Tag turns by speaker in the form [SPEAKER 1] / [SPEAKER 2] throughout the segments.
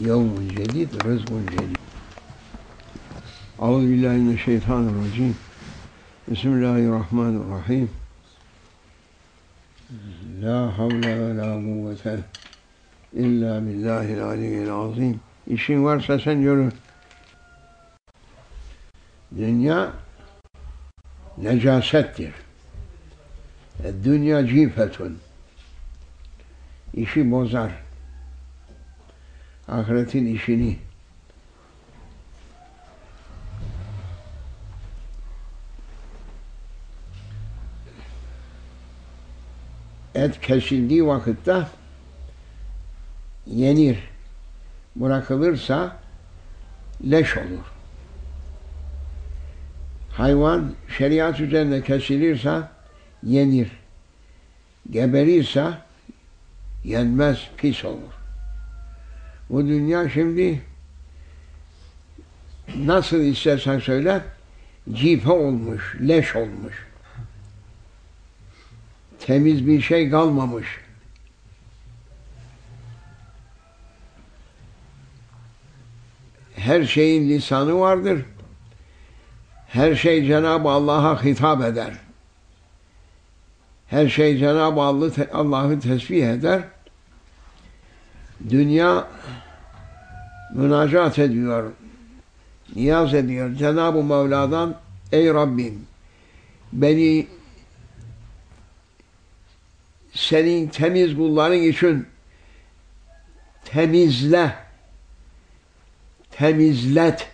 [SPEAKER 1] يوم جديد رزق جديد أعوذ بالله من الشيطان الرجيم بسم الله الرحمن الرحيم La havle ve la kuvvete illa billahil aliyyil azim. İşin varsa sen yürü. Dünya necasettir. E, dünya cifetun. İşi bozar. Ahiretin işini. Et kesildiği vakitte yenir. Bırakılırsa leş olur. Hayvan şeriat üzerinde kesilirse yenir. Geberirse yenmez, pis olur. Bu dünya şimdi nasıl istersen söyle cife olmuş, leş olmuş. Temiz bir şey kalmamış. Her şeyin lisanı vardır. Her şey Cenab-ı Allah'a hitap eder. Her şey Cenab-ı Allah'ı tesbih eder. Dünya münacat ediyor, niyaz ediyor. Cenab-ı Mevla'dan ey Rabbim beni senin temiz kulların için temizle, temizlet.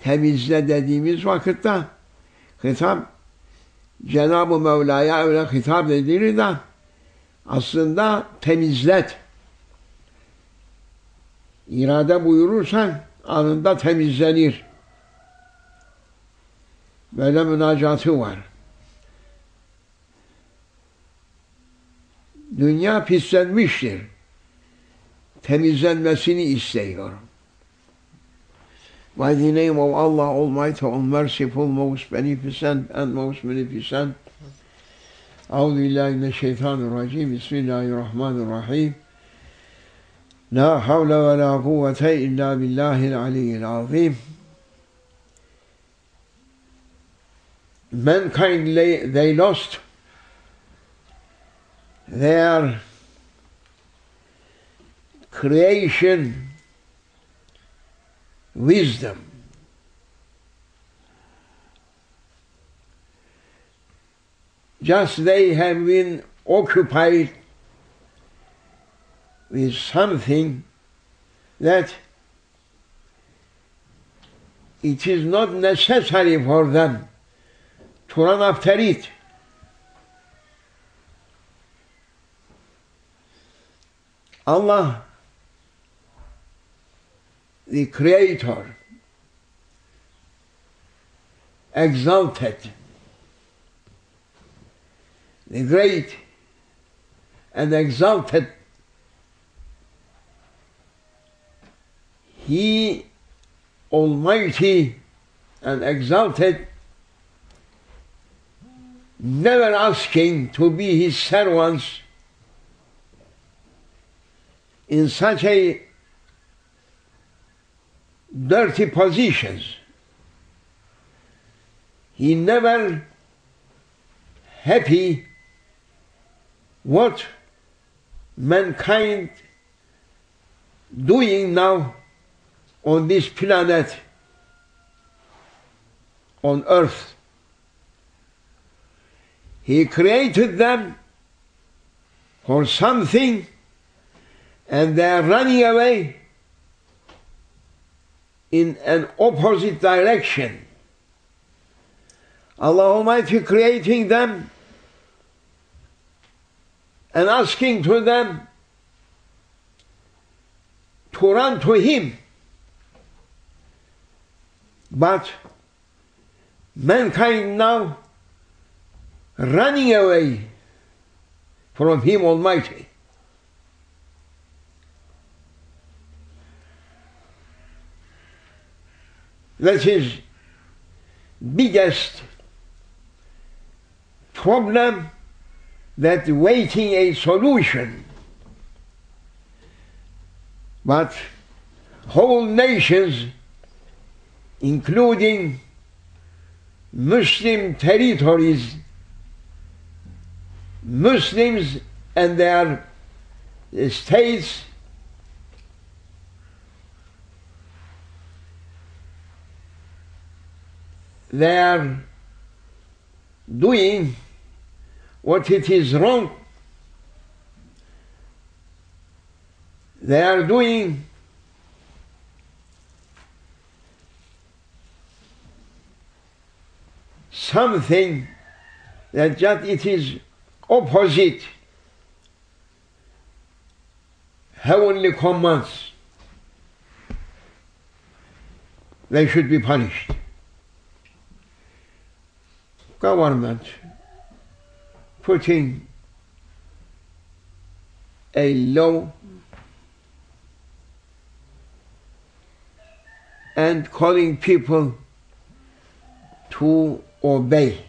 [SPEAKER 1] Temizle dediğimiz vakitte hitap Cenab-ı Mevla'ya öyle hitap edilir de aslında temizlet. İrade buyurursan anında temizlenir. Böyle münacatı var. Dünya pislenmiştir. Temizlenmesini istiyor. By the name of Allah Almighty, all merciful, most beneficent, and most munificent. أعوذ بالله من الشيطان الرجيم. بسم الله الرحمن الرحيم. لا حول ولا قوة إلا بالله العلي العظيم. Mankind, they lost their creation wisdom. Just they have been occupied with something that it is not necessary for them to run after it. Allah, the Creator, exalted, the great and exalted, He Almighty and exalted, never asking to be His servants in such a dirty positions. He never happy what mankind doing now on this planet, on earth. He created them for something and they are running away in an opposite direction. Allah Almighty creating them and asking to them to run to Him. But mankind now running away from Him Almighty. That is biggest problem that waiting a solution. But whole nations, including Muslim territories, Muslims and their states they are doing what it is wrong. They are doing something that just it is opposite heavenly commands. They should be punished government putting a law and calling people to obey.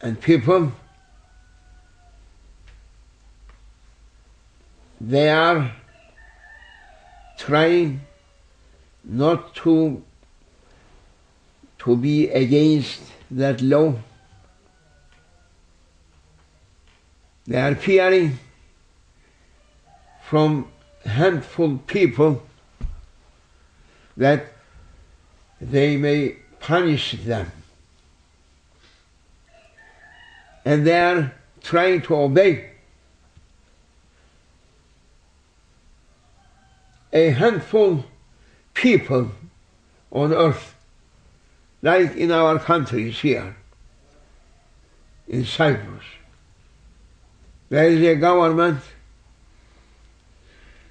[SPEAKER 1] And people, they are trying not to to be against that law. They are fearing from handful people that they may punish them. And they are trying to obey. a handful people on earth, like in our countries here, in Cyprus. There is a government,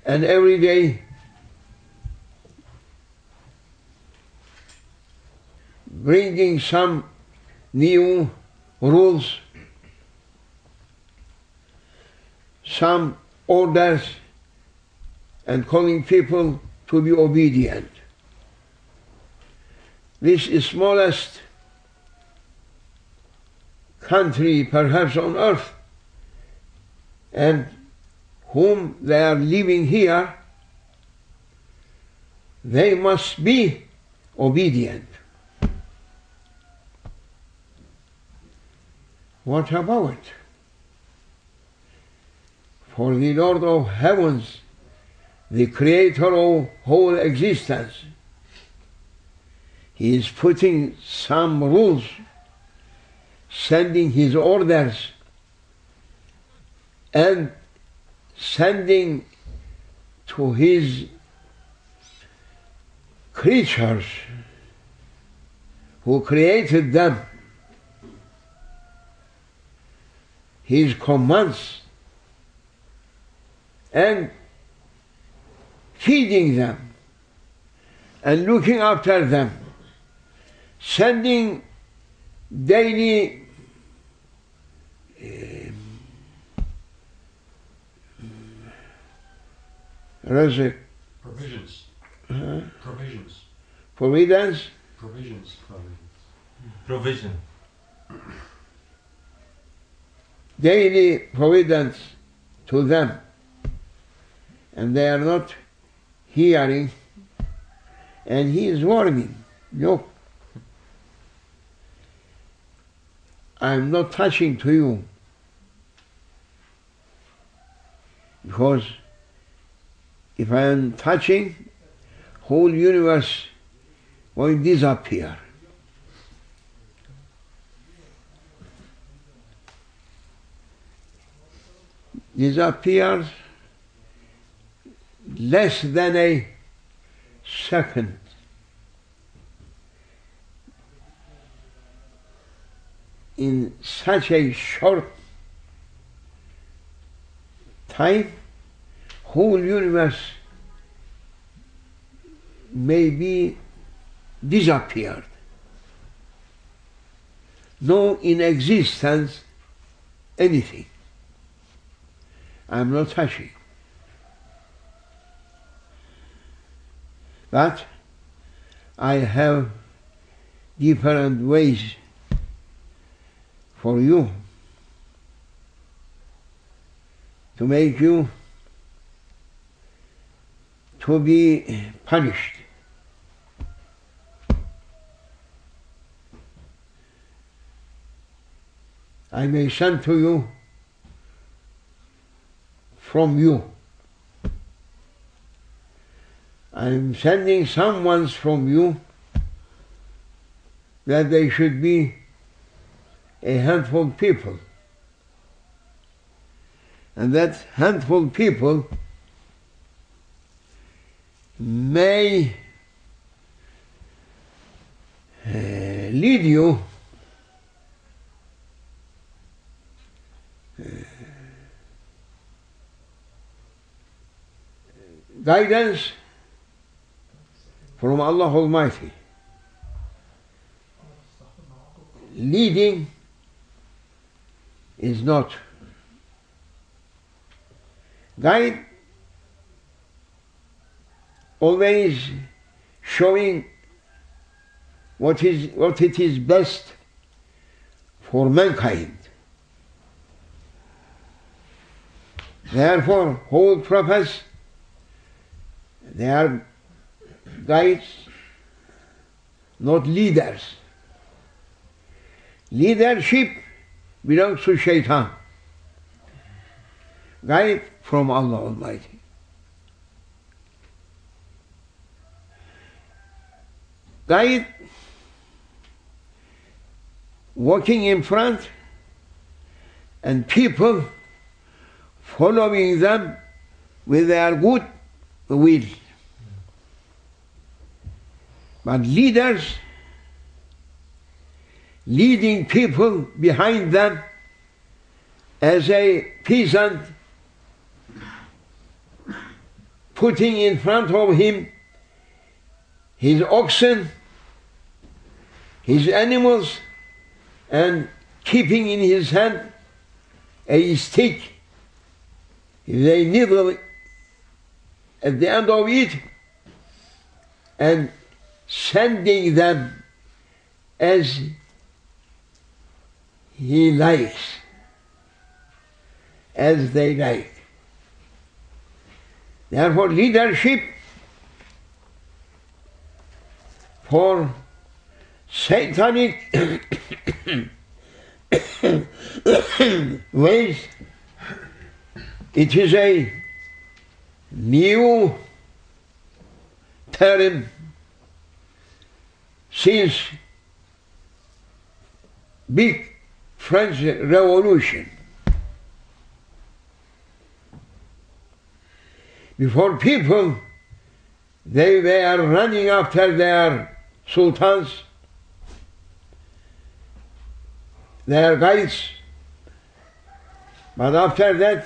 [SPEAKER 1] and every day bringing some new rules, some orders and calling people to be obedient. This smallest country perhaps on earth and whom they are living here, they must be obedient. What about it? For the Lord of heavens the creator of whole existence. He is putting some rules, sending his orders, and sending to his creatures who created them his commands and feeding them and looking after them, sending daily um,
[SPEAKER 2] Provisions. Huh? Provisions.
[SPEAKER 1] Providence.
[SPEAKER 2] Provisions.
[SPEAKER 3] Provision.
[SPEAKER 1] Daily providence to them. And they are not hearing, and he is warning, look, I'm not touching to you. Because if I am touching, whole universe will disappear. Disappears less than a second. In such a short time, whole universe may be disappeared. No in existence anything. I'm not touching. But I have different ways for you to make you to be punished. I may send to you from you. I am sending someone from you that they should be a handful people. And that handful people may uh, lead you uh, guidance from Allah Almighty. Leading is not guide always showing what is what it is best for mankind. Therefore, whole prophets they are guides, not leaders. Leadership belongs to shaitan. Guide from Allah Almighty. Guide walking in front and people following them with their good will. But leaders leading people behind them as a peasant putting in front of him his oxen, his animals, and keeping in his hand a stick. A needle at the end of it and sending them as he likes, as they like. Therefore, leadership for satanic ways, it is a new term since big French Revolution. Before people, they were running after their sultans, their guides. But after that,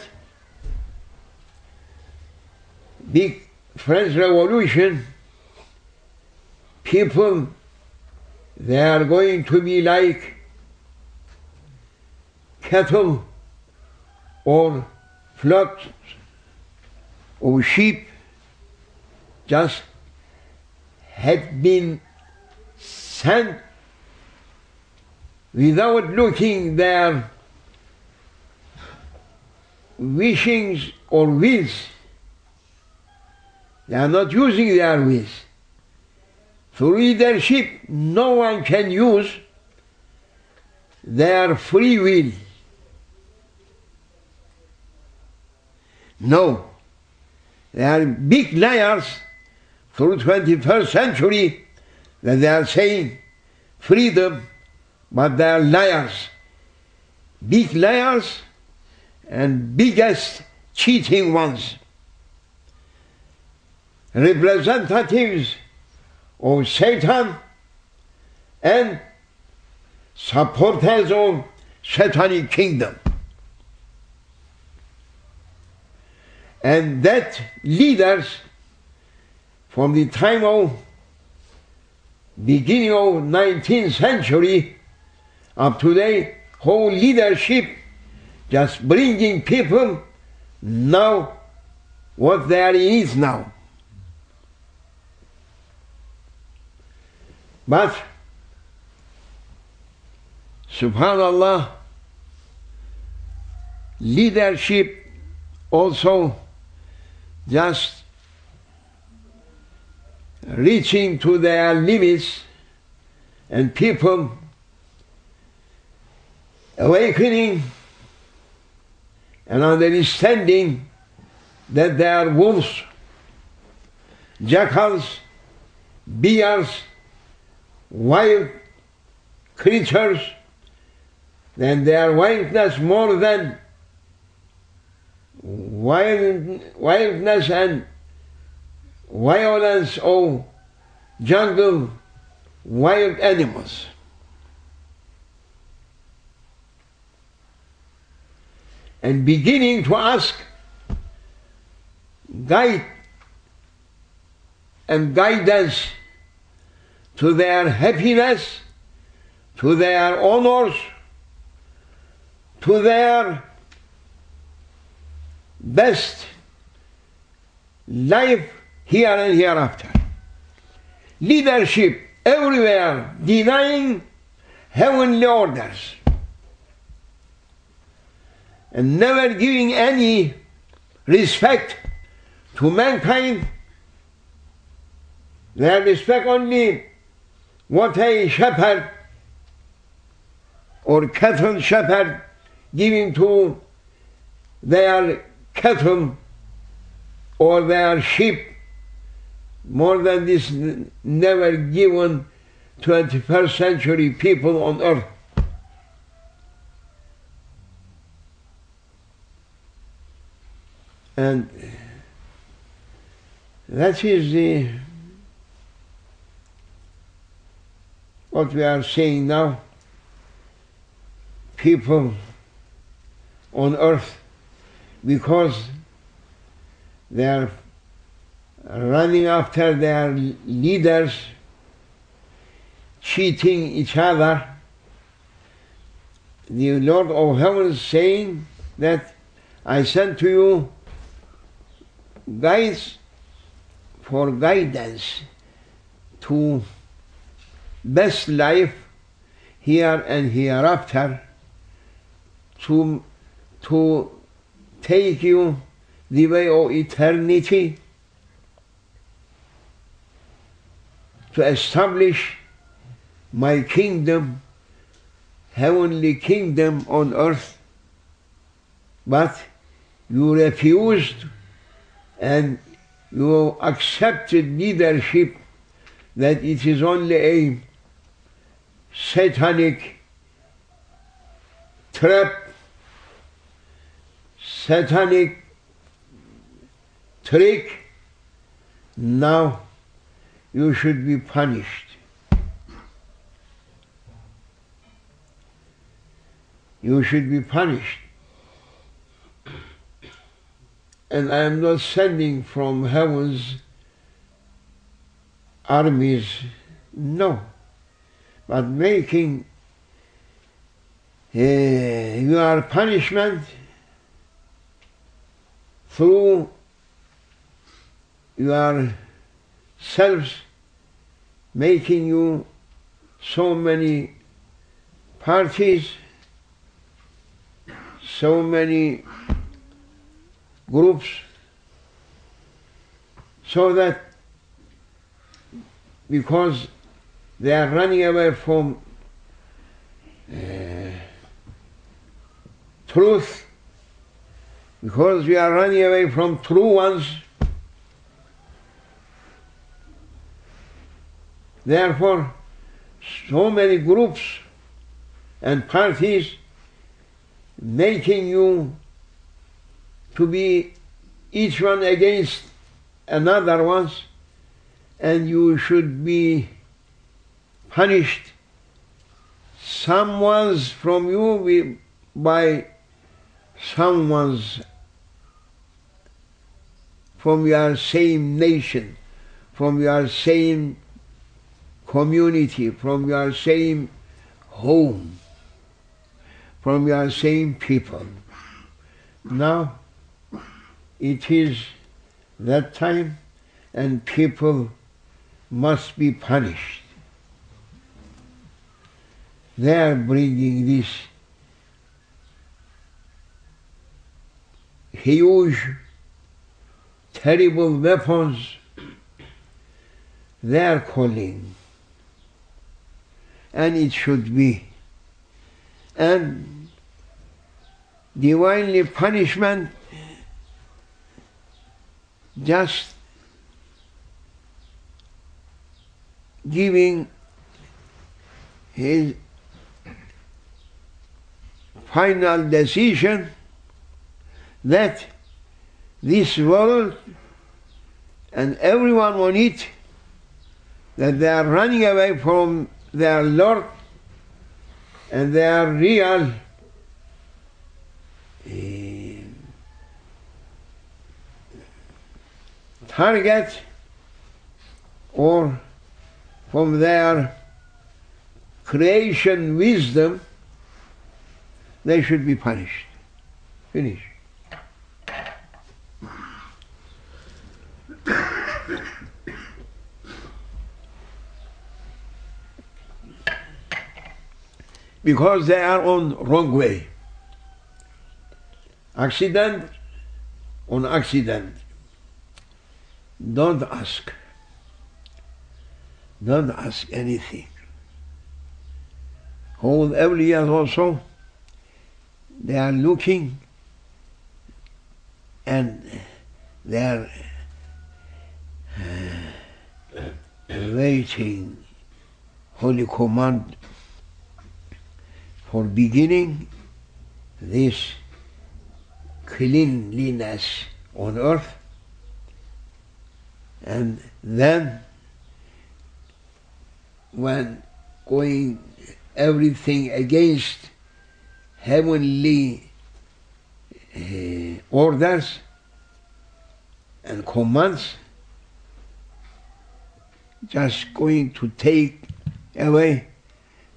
[SPEAKER 1] big French Revolution, people, they are going to be like cattle or flocks or sheep just had been sent without looking their wishings or wills. They are not using their wills. Through leadership, no one can use their free will. No. They are big liars through 21st century that they are saying freedom, but they are liars. Big liars and biggest cheating ones. Representatives of Satan and supporters of satanic kingdom. And that leaders from the time of beginning of 19th century up to today, whole leadership just bringing people now what there is now. But Subhanallah, leadership also just reaching to their limits and people awakening and understanding that they are wolves, jackals, bears, wild creatures, then their wildness more than wild, wildness and violence of jungle wild animals. And beginning to ask guide and guidance to their happiness, to their honors, to their best life here and hereafter. Leadership everywhere denying heavenly orders and never giving any respect to mankind. They respect only what a shepherd or cattle shepherd giving to their cattle or their sheep more than this never given 21st century people on earth. And that is the what we are saying now. People on earth, because they are running after their leaders, cheating each other. The Lord of heaven is saying that I sent to you guides for guidance to best life here and hereafter to, to take you the way of eternity to establish my kingdom, heavenly kingdom on earth, but you refused and you accepted leadership that it is only a satanic trap, satanic trick. Now you should be punished. You should be punished. And I am not sending from heaven's armies, no, but making uh, your punishment through your selves making you so many parties, so many groups, so that because they are running away from uh, truth, because we are running away from true ones, Therefore, so many groups and parties making you to be each one against another ones and you should be punished someone's from you by someone's from your same nation, from your same community, from your same home, from your same people. Now it is that time and people must be punished. They are bringing this huge, terrible weapons, they are calling. And it should be. And divinely punishment just giving his final decision that this world and everyone on it that they are running away from their Lord and their real eh, target or from their creation wisdom, they should be punished. Finish. Because they are on wrong way. Accident on accident. Don't ask. Don't ask anything. Hold every year also, they are looking and they are uh, waiting holy command for beginning this cleanliness on earth. And then when going everything against heavenly uh, orders and commands, just going to take away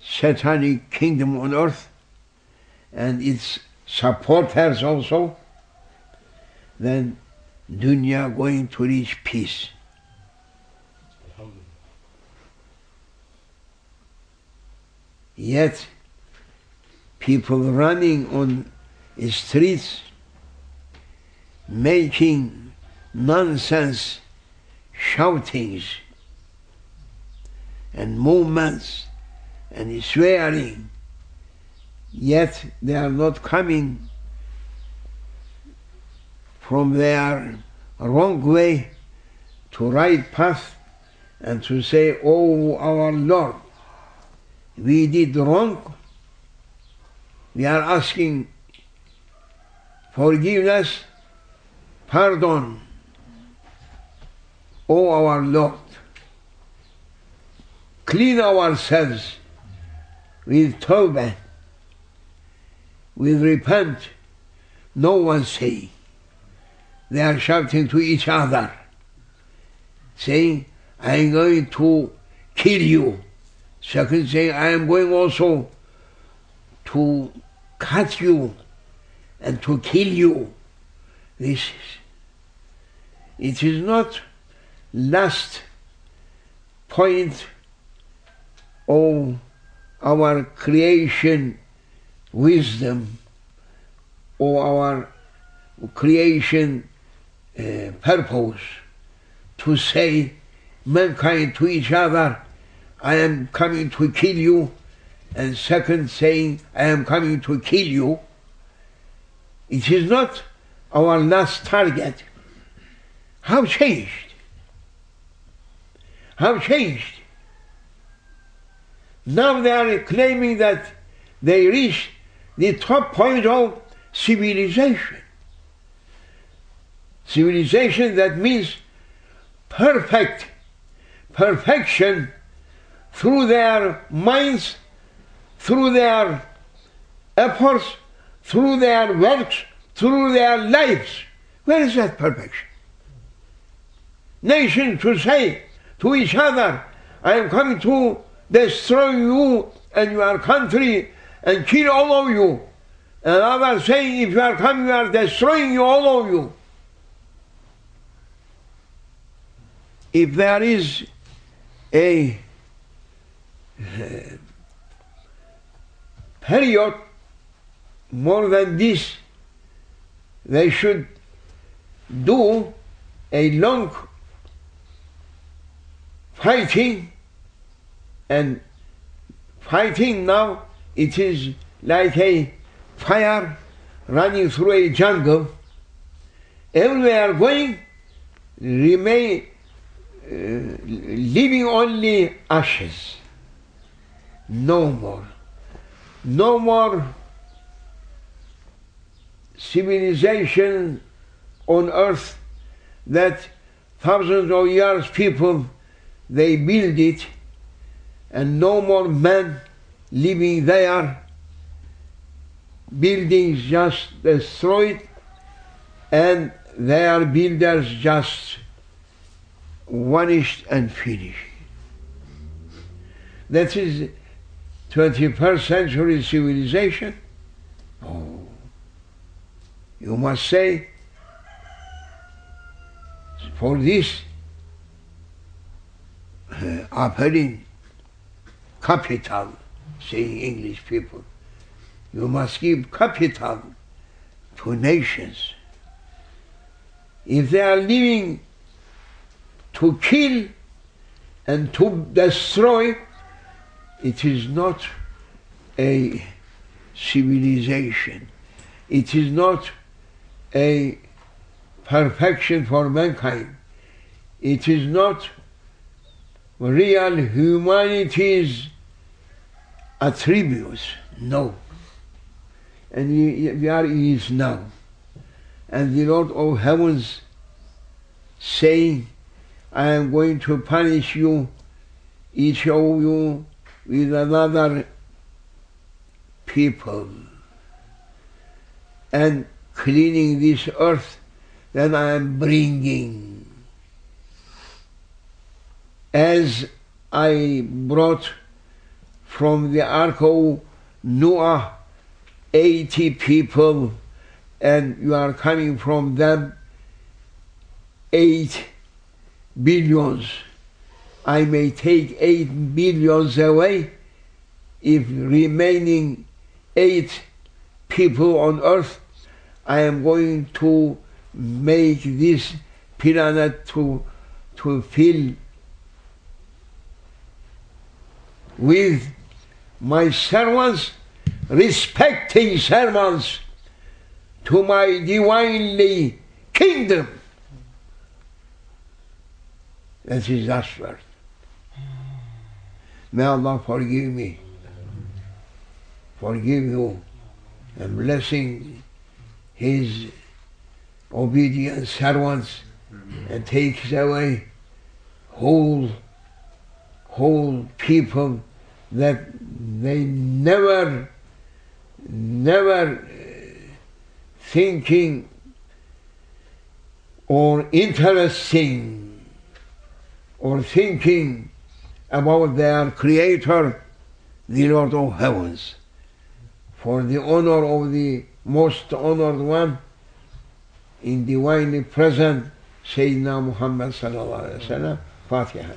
[SPEAKER 1] satanic kingdom on earth and its supporters also, then dunya going to reach peace. Yet, people running on streets making nonsense shoutings and movements and swearing, yet they are not coming from their wrong way to right path and to say, Oh, our Lord, we did wrong. We are asking forgiveness, pardon. O our Lord, clean ourselves with tawbah, with repent. No one say. They are shouting to each other, saying, I am going to kill you. Second saying, I am going also to cut you and to kill you. This is, it is not last point of our creation wisdom or our creation uh, purpose to say mankind to each other I am coming to kill you, and second saying, I am coming to kill you, it is not our last target. How changed? How changed? Now they are claiming that they reached the top point of civilization. Civilization that means perfect, perfection through their minds, through their efforts, through their works, through their lives. Where is that perfection? Nations to say to each other, I am coming to destroy you and your country and kill all of you. And others saying, if you are coming, we are destroying you, all of you. If there is a period more than this, they should do a long fighting and fighting now it is like a fire running through a jungle. Everywhere going remain uh, leaving only ashes. No more no more civilization on earth that thousands of years people they build it and no more men living there. Buildings just destroyed and their builders just vanished and finished. That is 21st century civilization oh you must say for this uh, offering capital, saying English people, you must give capital to nations. If they are living to kill and to destroy, it is not a civilization. It is not a perfection for mankind. It is not real humanity's attributes. No. And we are is now. And the Lord of heavens saying, I am going to punish you, each of you, with another people. And cleaning this earth that I am bringing. As I brought from the Ark of Noah 80 people, and you are coming from them 8 billions. I may take 8 billions away if remaining 8 people on earth I am going to make this planet to, to fill with my servants, respecting servants to my divinely kingdom. That is last word. May Allah forgive me, forgive you, and blessing his obedient servants and takes away whole whole people that they never never uh, thinking or interesting or thinking about their creator the lord of heavens for the honor of the most honored one in divinely present Sayyidina Muhammad sallallahu alaihi wasallam. Fatiha.